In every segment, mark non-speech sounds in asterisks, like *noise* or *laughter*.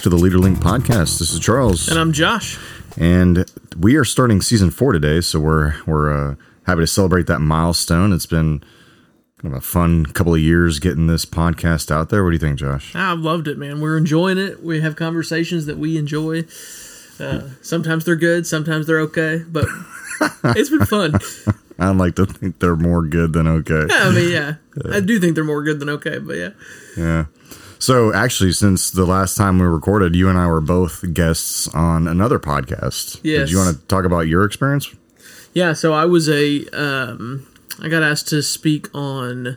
back to the LeaderLink podcast. This is Charles, And I'm Josh. and we are starting season four today. So we're we're uh, happy to celebrate that milestone. It's been kind of a fun couple of years getting this podcast out there. What do you think, Josh? I've loved it, man. We're enjoying it. We have conversations that we enjoy. Uh, sometimes they're good, sometimes they're okay, but *laughs* it's been fun. I'd like to think they're more good than okay. I mean, *laughs* yeah, I do think they're more good than okay, but yeah. Yeah. So actually, since the last time we recorded, you and I were both guests on another podcast. Yes. Did you want to talk about your experience? Yeah, so I was a, um, I got asked to speak on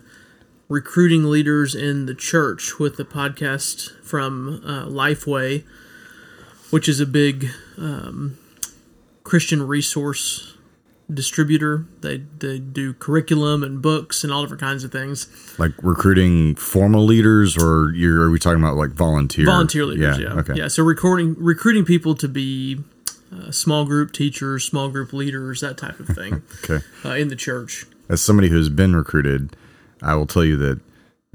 recruiting leaders in the church with the podcast from uh, Lifeway, which is a big um, Christian resource distributor. They they do curriculum and books and all different kinds of things. Like recruiting formal leaders, or you're, are we talking about like volunteer? Volunteer leaders, yeah, Okay. yeah. So recruiting recruiting people to be uh, small group teachers, small group leaders, that type of thing *laughs* Okay. uh, in the church. As somebody who's been recruited, I will tell you that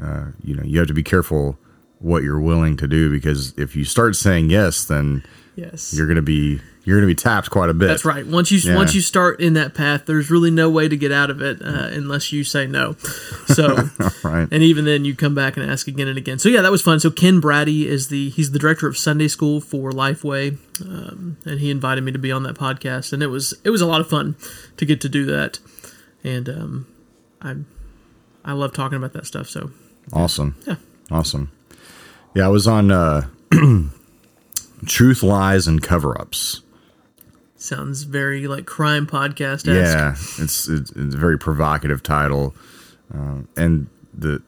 uh, you know you have to be careful what you're willing to do because if you start saying yes, then Yes, you're gonna be you're gonna be tapped quite a bit. That's right. Once you Yeah. once you start in that path, there's really no way to get out of it uh, unless you say no. So, *laughs* Right. and even then, you come back and ask again and again. So yeah, that was fun. So Ken Braddy is the he's the director of Sunday School for Lifeway, um, and he invited me to be on that podcast, and it was it was a lot of fun to get to do that, and um, I I love talking about that stuff. So Awesome. Yeah. Awesome. Yeah, I was on uh, *clears throat* Truth, Lies, and Cover Ups. sounds very like crime podcast. Yeah, it's, it's it's a very provocative title, um, and the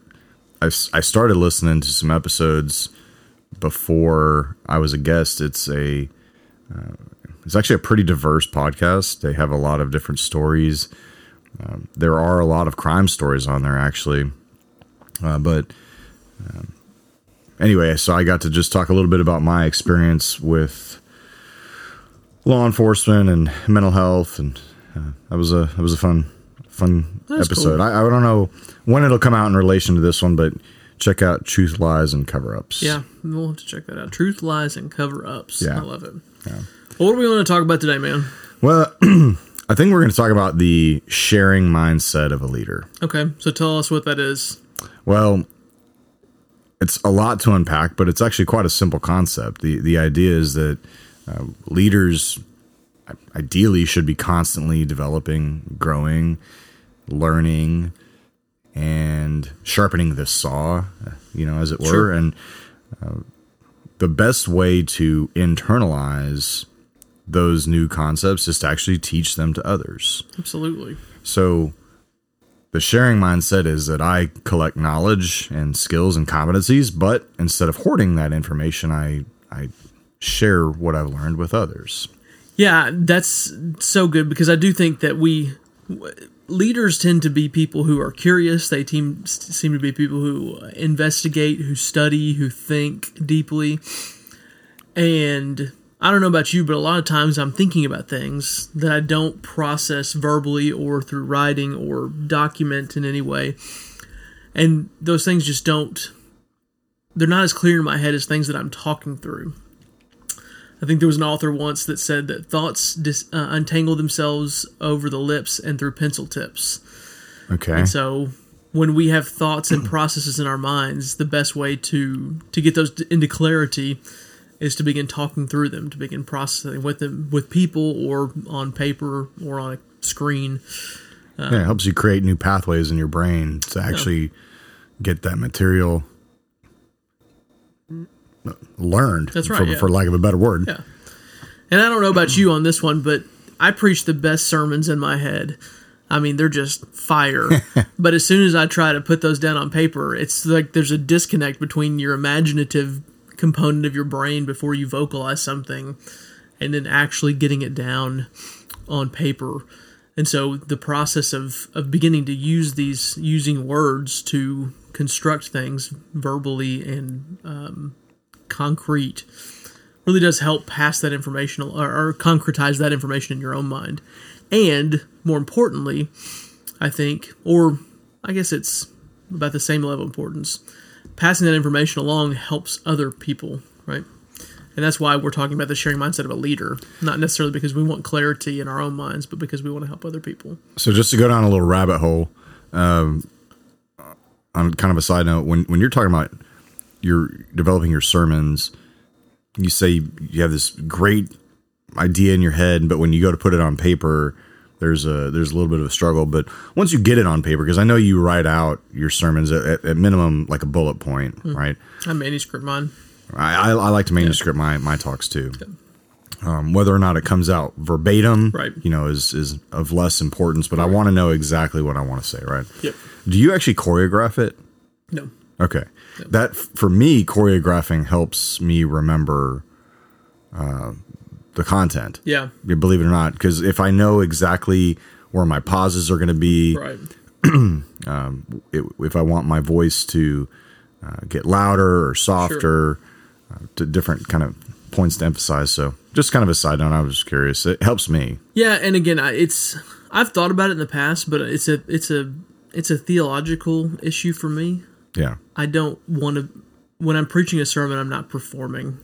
I, I started listening to some episodes before I was a guest. It's a uh, it's actually a pretty diverse podcast. They have a lot of different stories. Um, there are a lot of crime stories on there actually, uh, but um, anyway, so I got to just talk a little bit about my experience with law enforcement and mental health, and uh, that was a that was a fun fun That's episode. cool. I, I don't know when it'll come out in relation to this one, but check out Truth, Lies, and Cover Ups. Yeah, we'll have to check that out. Truth, lies, and cover ups. Yeah. I love it. Well, what do we want to talk about today, man? Well, *clears throat* I think we're going to talk about the sharing mindset of a leader. Okay, so tell us what that is. Well, it's a lot to unpack, but it's actually quite a simple concept. the The idea is that uh, leaders ideally should be constantly developing, growing, learning, and sharpening the saw, you know, as it were. Sure. And uh, the best way to internalize those new concepts is to actually teach them to others. Absolutely. So the sharing mindset is that I collect knowledge and skills and competencies, but instead of hoarding that information, I I share what I've learned with others. Yeah, that's so good because I do think that we leaders tend to be people who are curious. They team, seem to be people who investigate, who study, who think deeply. And I don't know about you, but a lot of times I'm thinking about things that I don't process verbally or through writing or document in any way. And those things just don't, they're not as clear in my head as things that I'm talking through. I think there was an author once that said that thoughts dis, uh, untangle themselves over the lips and through pencil tips. Okay. And so when we have thoughts and processes in our minds, the best way to to get those into clarity is to begin talking through them, to begin processing with them with people or on paper or on a screen. yeah, it helps you create new pathways in your brain to actually get that material learned. That's right, For, yeah. for lack of a better word. Yeah. And I don't know about you on this one, but I preach the best sermons in my head. I mean, they're just fire. *laughs* but as soon as I try to put those down on paper, it's like there's a disconnect between your imaginative component of your brain before you vocalize something and then actually getting it down on paper. And so the process of, of beginning to use these, using words to construct things verbally and um, concrete really does help pass that information or, or concretize that information in your own mind. And more importantly, I think, or I guess it's about the same level of importance, passing that information along helps other people, right? And that's why we're talking about the sharing mindset of a leader, not necessarily because we want clarity in our own minds, but because we want to help other people. So just to go down a little rabbit hole, um, on kind of a side note, when when you're talking about you're developing your sermons, you say you have this great idea in your head, but when you go to put it on paper, there's a there's a little bit of a struggle. But once you get it on paper, because I know you write out your sermons at, at minimum like a bullet point, right? I manuscript mine. I, I, I like to manuscript my my talks too. Um, whether or not it comes out verbatim, Right. you know, is is of less importance. But I want to know exactly what I want to say, right? Yep. Do you actually choreograph it? No. Okay, that for me, choreographing helps me remember uh, the content. Yeah. Believe it or not, because if I know exactly where my pauses are going to be, Right. *clears throat* it, if I want my voice to uh, get louder or softer, uh, to different kind of points to emphasize. So, just kind of a side note, I was just curious. It helps me. Yeah, and again, I- it's I've thought about it in the past, but it's a it's a it's a theological issue for me. Yeah, I don't want to when I'm preaching a sermon, I'm not performing.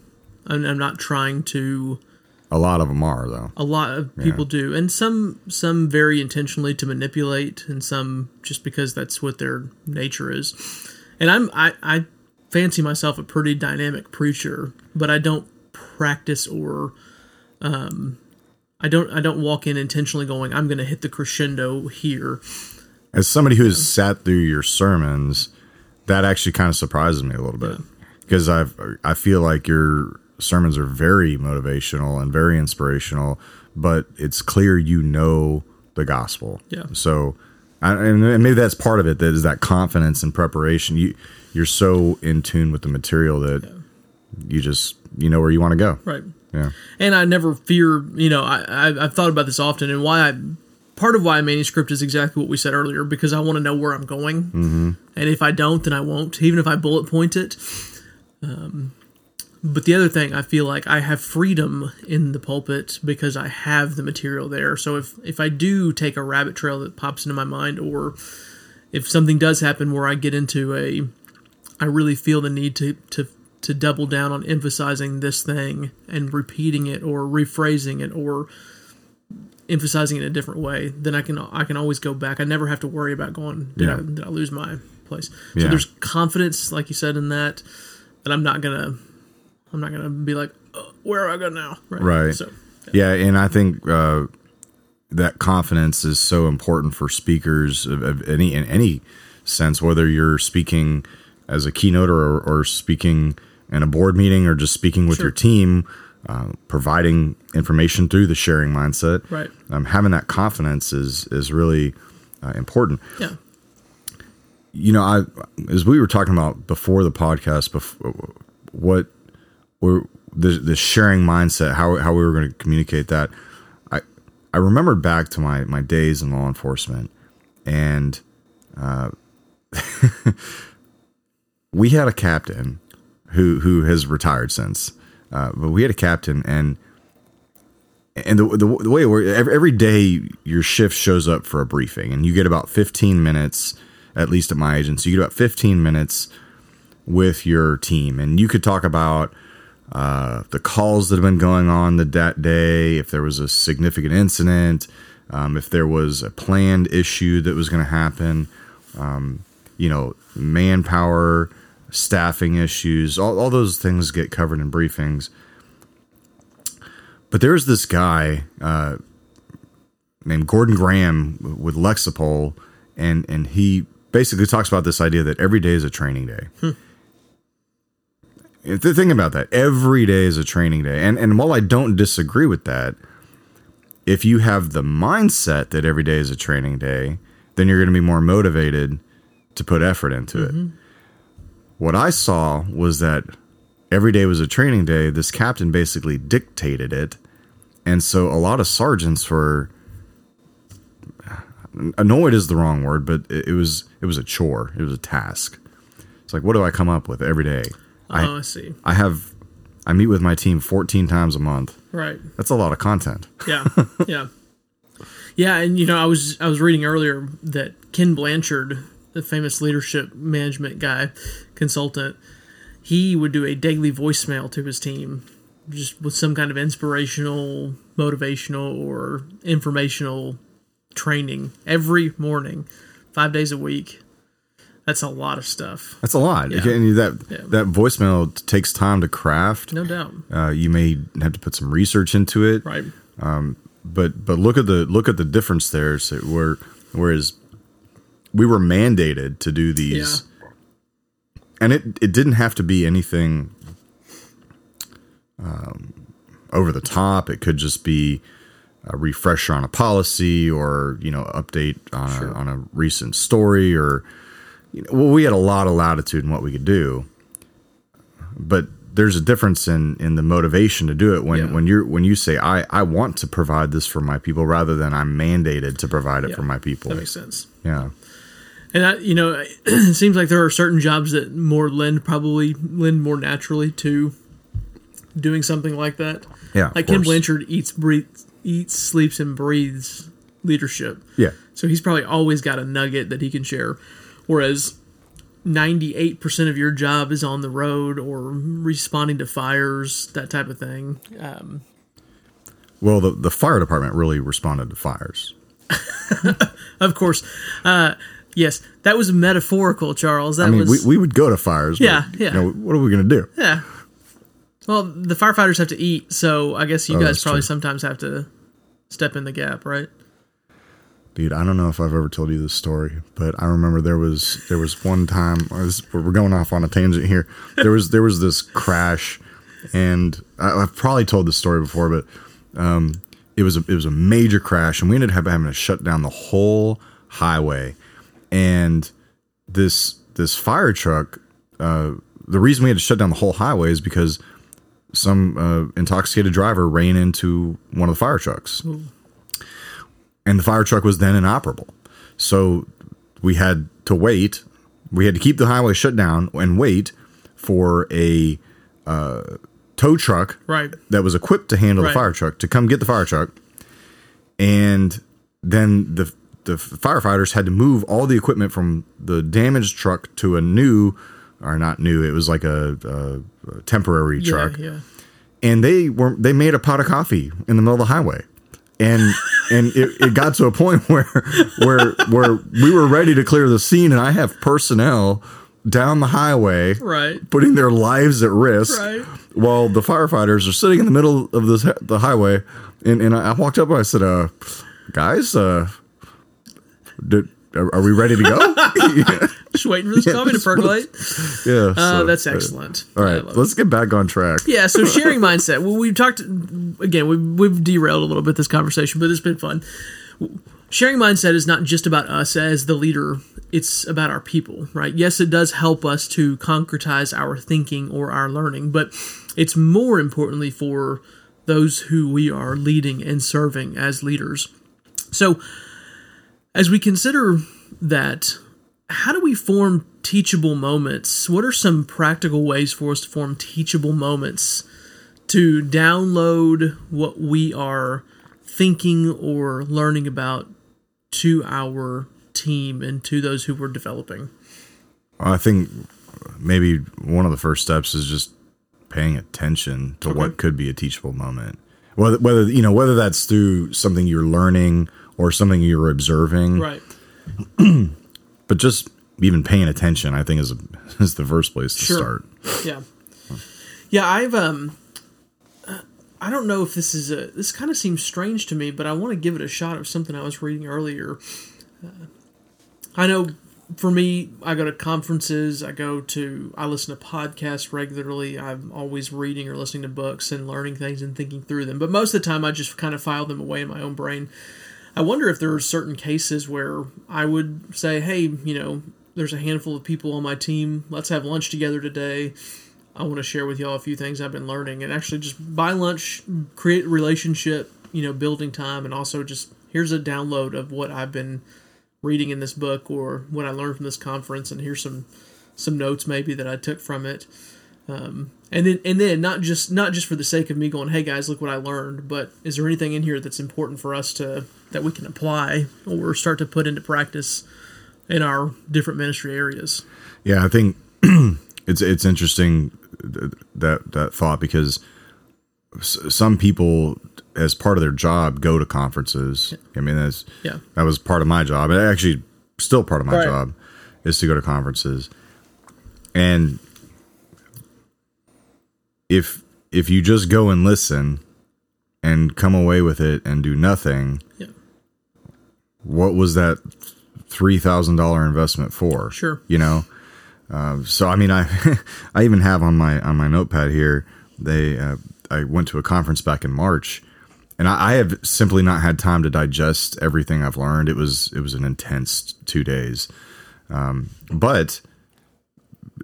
I'm, I'm not trying to. A lot of them are though. A lot of people do, and some some very intentionally to manipulate, and some just because that's what their nature is. And I'm I, I fancy myself a pretty dynamic preacher, but I don't practice or um, I don't I don't walk in intentionally going I'm going to hit the crescendo here. As somebody who has sat through your sermons, that actually kind of surprises me a little bit because I've I feel like your sermons are very motivational and very inspirational, but it's clear you know the gospel. Yeah. So, and maybe that's part of it. That is that confidence and preparation. You you're so in tune with the material that you just you know where you want to go. Right. Yeah. and I never fear. You know, I, I I've thought about this often, and why I part of why a manuscript is exactly what we said earlier because I want to know where I'm going, mm-hmm. and if I don't, then I won't, even if I bullet point it. Um, but the other thing, I feel like I have freedom in the pulpit because I have the material there. So if if I do take a rabbit trail that pops into my mind, or if something does happen where I get into a, I really feel the need to to to double down on emphasizing this thing and repeating it or rephrasing it or emphasizing it in a different way, then I can I can always go back. I never have to worry about going did, I, did I lose my place. So Yeah. there's confidence, like you said, in that that I'm not gonna I'm not gonna be like oh, where do I go now? Right. So Yeah, and I think uh, that confidence is so important for speakers of, of any in any sense, whether you're speaking as a keynote or, or speaking in a board meeting or just speaking with Sure. your team, uh, providing information through the sharing mindset. Right. Um, having that confidence is is really uh, important. yeah. You know, I as we were talking about before the podcast, before what were the the sharing mindset, how how we were going to communicate that. I I remembered back to my my days in law enforcement, and uh, *laughs* we had a captain who who has retired since, uh, but we had a captain and. And the, the, the way works, every, every day your shift shows up for a briefing, and you get about 15 minutes, at least at my agency, you get about 15 minutes with your team. And you could talk about uh, the calls that have been going on the, that day, if there was a significant incident, um, if there was a planned issue that was going to happen, um, you know, manpower, staffing issues, all, all those things get covered in briefings. But there's this guy uh, named Gordon Graham with Lexipol, and and he basically talks about this idea that every day is a training day. If the thing about that, every day is a training day, and and while I don't disagree with that, if you have the mindset that every day is a training day, then you're going to be more motivated to put effort into it. Mm-hmm. What I saw was that every day was a training day. This captain basically dictated it. And so a lot of sergeants were annoyed is the wrong word, but it was it was a chore. It was a task. It's like what do I come up with every day? I oh, I see. I have I meet with my team 14 times a month. Right. That's a lot of content. Yeah. *laughs* yeah. Yeah, and you know, I was I was reading earlier that Ken Blanchard, the famous leadership management guy, consultant, he would do a daily voicemail to his team just with some kind of inspirational, motivational, or informational training every morning, five days a week. That's a lot of stuff, That's a lot. Yeah. And that Yeah. that voicemail takes time to craft. no doubt. Uh, you may have to put some research into it. Right. but but look at the look at the difference there. So where whereas we were mandated to do these, and it it didn't have to be anything um, over the top. It could just be a refresher on a policy or you know update on a, on a recent story or you know, well we had a lot of latitude in what we could do but there's a difference in in the motivation to do it when Yeah. when you're when you say I I want to provide this for my people rather than I'm mandated to provide it Yeah. for my people. That makes sense. yeah. And I, you know, *clears throat* it seems like there are certain jobs that more lend probably lend more naturally to doing something like that. Yeah. Like Ken. Blanchard eats, breathes, eats, sleeps, and breathes leadership. Yeah. So he's probably always got a nugget that he can share. Whereas 98% of your job is on the road or responding to fires, that type of thing. Um, Well, the the fire department really responded to fires. *laughs* of course, uh, yes, that was metaphorical, Charles. That I mean, was we, we would go to fires. Yeah, but, yeah. You know, what are we going to do? Yeah. Well, the firefighters have to eat, so I guess you Oh, guys probably true. sometimes have to step in the gap, right? Dude, I don't know if I've ever told you this story, but I remember there was there was one time was, we're going off on a tangent here. There was there was this crash, and I, I've probably told this story before, but um, it was a, it was a major crash, and we ended up having to shut down the whole highway. And this this fire truck, uh, the reason we had to shut down the whole highway is because some uh, intoxicated driver ran into one of the fire trucks and the fire truck was then inoperable. So we had to wait. We had to keep the highway shut down and wait for a uh, tow truck Right. that was equipped to handle Right. the fire truck to come get the fire truck. And then the the firefighters had to move all the equipment from the damaged truck to a new, or not new. It was like a, a, a temporary truck Yeah, yeah. and they were they made a pot of coffee in the middle of the highway and and it, it got to a point *laughs* where where where we were ready to clear the scene and i have personnel down the highway Right. putting their lives at risk Right. while the firefighters are sitting in the middle of this the highway and, and I walked up and I said uh guys uh did, are, are we ready to go *laughs* yeah, *laughs* Just waiting for this coffee to percolate. yeah Uh, so, that's excellent. All right, love it. let's get back on track Yeah, so *laughs* sharing mindset. Well, we've talked again. We've we've derailed a little bit this conversation, but it's been fun. Sharing mindset is not just about us as the leader; it's about our people, right? Yes, it does help us to concretize our thinking or our learning, but it's more importantly for those who we are leading and serving as leaders. So, as we consider that, how do we form teachable moments? What are some practical ways for us to form teachable moments to download what we are thinking or learning about to our team and to those who we're developing? I think maybe one of the first steps is just paying attention to what could be a teachable moment. Whether, whether you know whether that's through something you're learning or something you're observing, Right. *clears throat* but just even paying attention, I think is a, *laughs* is the first place to Sure. start. Yeah. Yeah, I've um uh, I don't know if this is a this kind of seems strange to me, but I want to give it a shot of something I was reading earlier. Uh, I know for me, I go to conferences, I go to I listen to podcasts regularly. I'm always reading or listening to books and learning things and thinking through them. But most of the time I just kind of file them away in my own brain. I wonder if there are certain cases where I would say, "Hey, you know, there's a handful of people on my team. Let's have lunch together today. I want to share with y'all a few things I've been learning and actually just buy lunch, create relationship, you know, building time, and also just here's a download of what I've been reading in this book or what I learned from this conference, and here's some some notes maybe that I took from it. Um, and then and then not just not just for the sake of me going, hey guys, look what I learned, but is there anything in here that's important for us to that we can apply or start to put into practice in our different ministry areas? Yeah, I think *clears throat* it's it's interesting th- that that thought because some people, as part of their job, go to conferences. I mean, that's Yeah. that was part of my job, and actually still part of my Right. job is to go to conferences. And if if you just go and listen and come away with it and do nothing. What was that three thousand dollar investment for? Sure. you know. Um, so I mean, I *laughs* I even have on my on my notepad here. They uh, I went to a conference back in March, and I, I have simply not had time to digest everything I've learned. It was it was an intense two days, um, but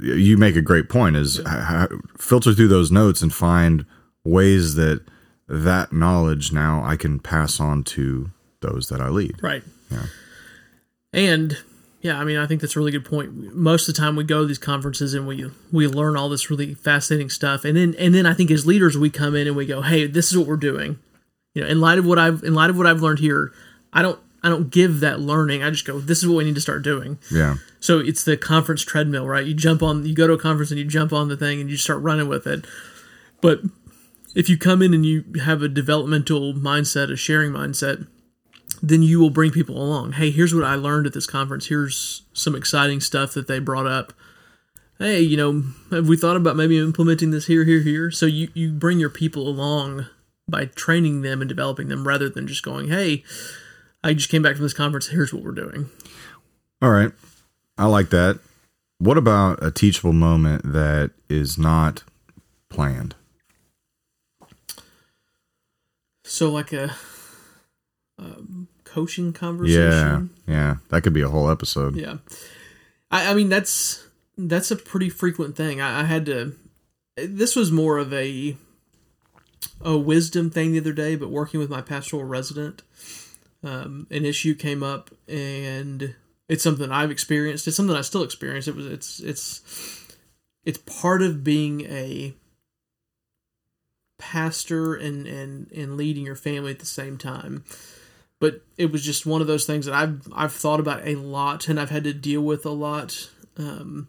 you make a great point. Is h- h- filter through those notes and find ways that that knowledge now I can pass on to those that I lead. Right. Yeah. And yeah, I mean, I think that's a really good point. Most of the time, we go to these conferences and we we learn all this really fascinating stuff, and then and then I think as leaders, we come in and we go, "Hey, this is what we're doing." You know, in light of what I've in light of what I've learned here, I don't I don't give that learning. I just go, "This is what we need to start doing." Yeah. So it's the conference treadmill, right? You jump on, you go to a conference and you jump on the thing and you start running with it. But if you come in and you have a developmental mindset, a sharing mindset, then you will bring people along. Hey, here's what I learned at this conference. Here's some exciting stuff that they brought up. Hey, you know, have we thought about maybe implementing this here, here, here? So you, you bring your people along by training them and developing them rather than just going, hey, I just came back from this conference. Here's what we're doing. All right. I like that. What about a teachable moment that is not planned? So like a um, coaching conversation. Yeah. Yeah. That could be a whole episode. Yeah. I, I mean that's that's a pretty frequent thing. I, I had to. This was more of a a wisdom thing the other day, but working with my pastoral resident, um, an issue came up, and it's something I've experienced. It's something I still experience. It was it's it's it's part of being a pastor and and and leading your family at the same time but it was just one of those things that I've I've thought about a lot and I've had to deal with a lot. Um,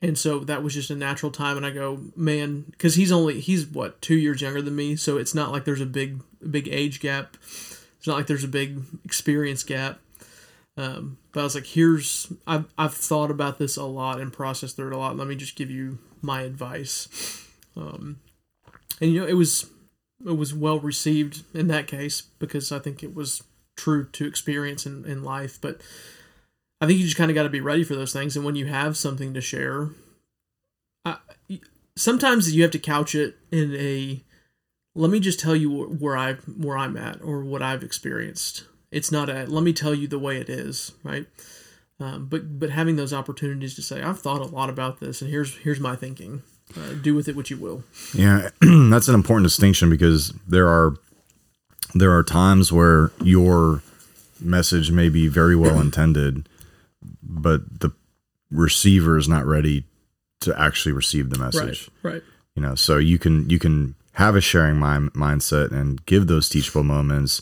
and so that was just a natural time. And I go, man, because he's only he's what two years younger than me, so it's not like there's a big big age gap. It's not like there's a big experience gap. Um, but I was like, here's I've I've thought about this a lot and processed through it a lot. Let me just give you my advice. Um, and you know, it was it was well received in that case because I think it was true to experience in, in life. But I think you just kind of got to be ready for those things. And when you have something to share, I, sometimes you have to couch it in a let me just tell you where I where I'm at or what I've experienced. It's not a let me tell you the way it is, right? Um, but but having those opportunities to say I've thought a lot about this and here's here's my thinking. Uh, do with it what you will. Yeah, *clears throat* that's an important distinction because there are there are times where your message may be very well *clears throat* intended, but the receiver is not ready to actually receive the message. Right. Right. You know, so you can you can have a sharing mind, mindset and give those teachable moments,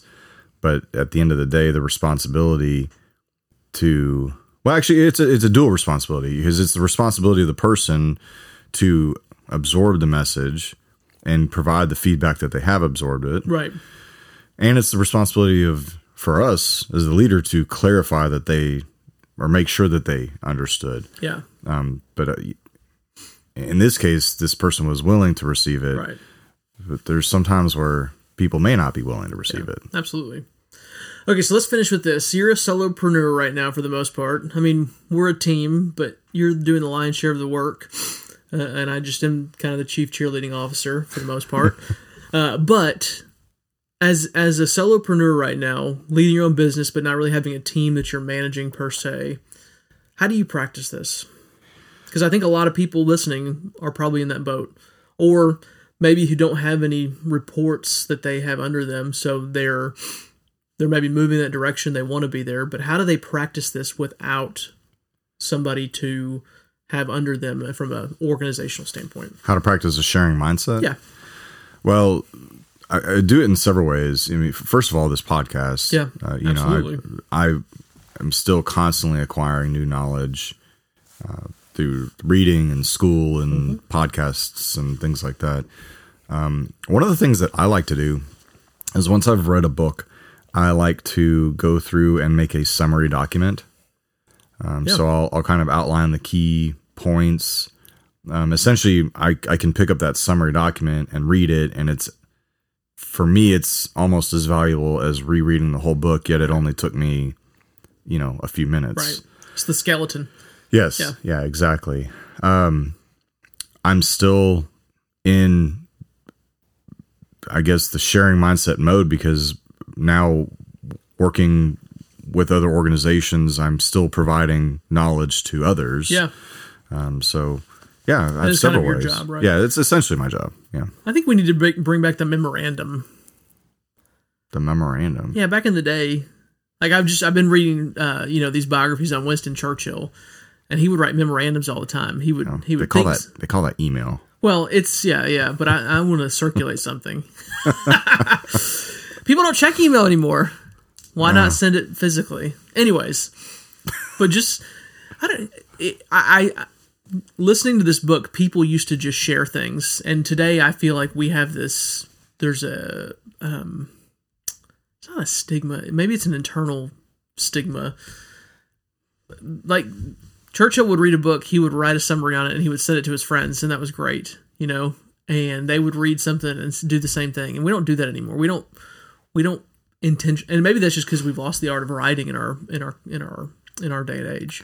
but at the end of the day, the responsibility to well, actually, it's a it's a dual responsibility because it's the responsibility of the person to absorb the message and provide the feedback that they have absorbed it, Right. and it's the responsibility of for us as the leader to clarify that they or make sure that they understood. Yeah. Um, but uh, in this case, this person was willing to receive it. Right. But there's sometimes where people may not be willing to receive it. Absolutely. Okay, so let's finish with this. You're a solopreneur right now for the most part. I mean, we're a team, but you're doing the lion's share of the work. Uh, and I just am kind of the chief cheerleading officer for the most part. *laughs* uh, but as as a solopreneur right now, leading your own business but not really having a team that you're managing per se, how do you practice this? Because I think a lot of people listening are probably in that boat, or maybe who don't have any reports that they have under them, so they're they're maybe moving in that direction. They want to be there, but how do they practice this without somebody to have under them from an organizational standpoint? How to practice a sharing mindset? Yeah, Well, I, I do it in several ways. I mean, first of all, this podcast. Yeah, uh, you absolutely. know, I, I am still constantly acquiring new knowledge uh, through reading and school and Mm-hmm. podcasts and things like that. Um, one of the things that I like to do is once I've read a book, I like to go through and make a summary document. Um, Yeah. So I'll, I'll kind of outline the key points. Um, essentially, I, I can pick up that summary document and read it, and it's for me, it's almost as valuable as rereading the whole book. Yet it only took me, you know, a few minutes. Right. It's the skeleton. Yes. Yeah. Yeah. exactly. Um, I'm still in, I guess, the sharing mindset mode because now working with other organizations, I'm still providing knowledge to others. Yeah. Um, so, yeah, I have is kind of several ways. job, right? Yeah, it's essentially my job. Yeah. I think we need to bring back the memorandum. The memorandum. Yeah, back in the day, like I've just I've been reading, uh, you know, these biographies on Winston Churchill, and he would write memorandums all the time. He would he They would call think, that they call that email. Well, it's yeah, yeah, but I, I want to circulate something. *laughs* People don't check email anymore. Why not send it physically? Anyways, but just I don't. It, I, I listening to this book, people used to just share things, and today I feel like we have this. There's a um, it's not a stigma. Maybe it's an internal stigma. Like Churchill would read a book, he would write a summary on it, and he would send it to his friends, and that was great, you know. And they would read something and do the same thing, and we don't do that anymore. We don't, we don't intention, and maybe that's just because we've lost the art of writing in our in our in our in our day and age.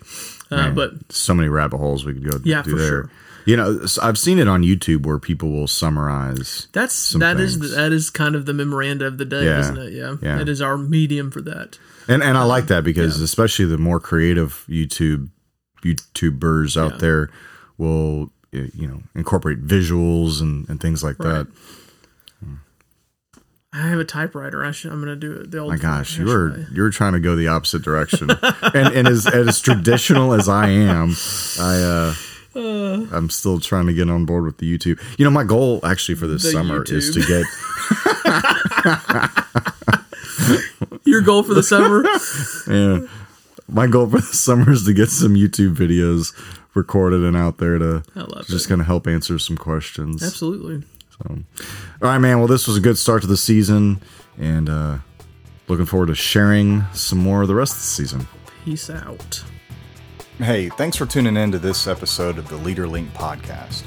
Uh, but So many rabbit holes we could go Yeah, do for there. sure. You know, I've seen it on YouTube where people will summarize. that's that is that is kind of the memoranda of the day, Yeah. isn't it? Yeah. Yeah. it is our medium for that. And and I like that because especially the more creative YouTube YouTubers out Yeah. there will you know incorporate visuals and, and things like that. I have a typewriter. I should, I'm going to do it the old. My gosh, you were way. you were trying to go the opposite direction. *laughs* and and as as traditional as I am, I uh, I'm still trying to get on board with the YouTube. You know, my goal actually for this summer is to get *laughs* Your goal for the summer? *laughs* yeah. My goal for the summer is to get some YouTube videos recorded and out there to just kind of help answer some questions. Absolutely. All right, man. Well, this was a good start to the season, and uh, looking forward to sharing some more of the rest of the season. Peace out. Hey, thanks for tuning in to this episode of the Leader Link podcast.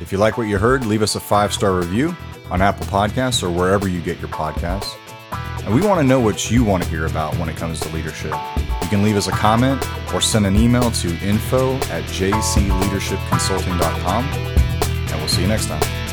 If you like what you heard, leave us a five star review on Apple Podcasts or wherever you get your podcasts. And we want to know what you want to hear about when it comes to leadership. You can leave us a comment or send an email to info at jcleadershipconsulting.com. And we'll see you next time.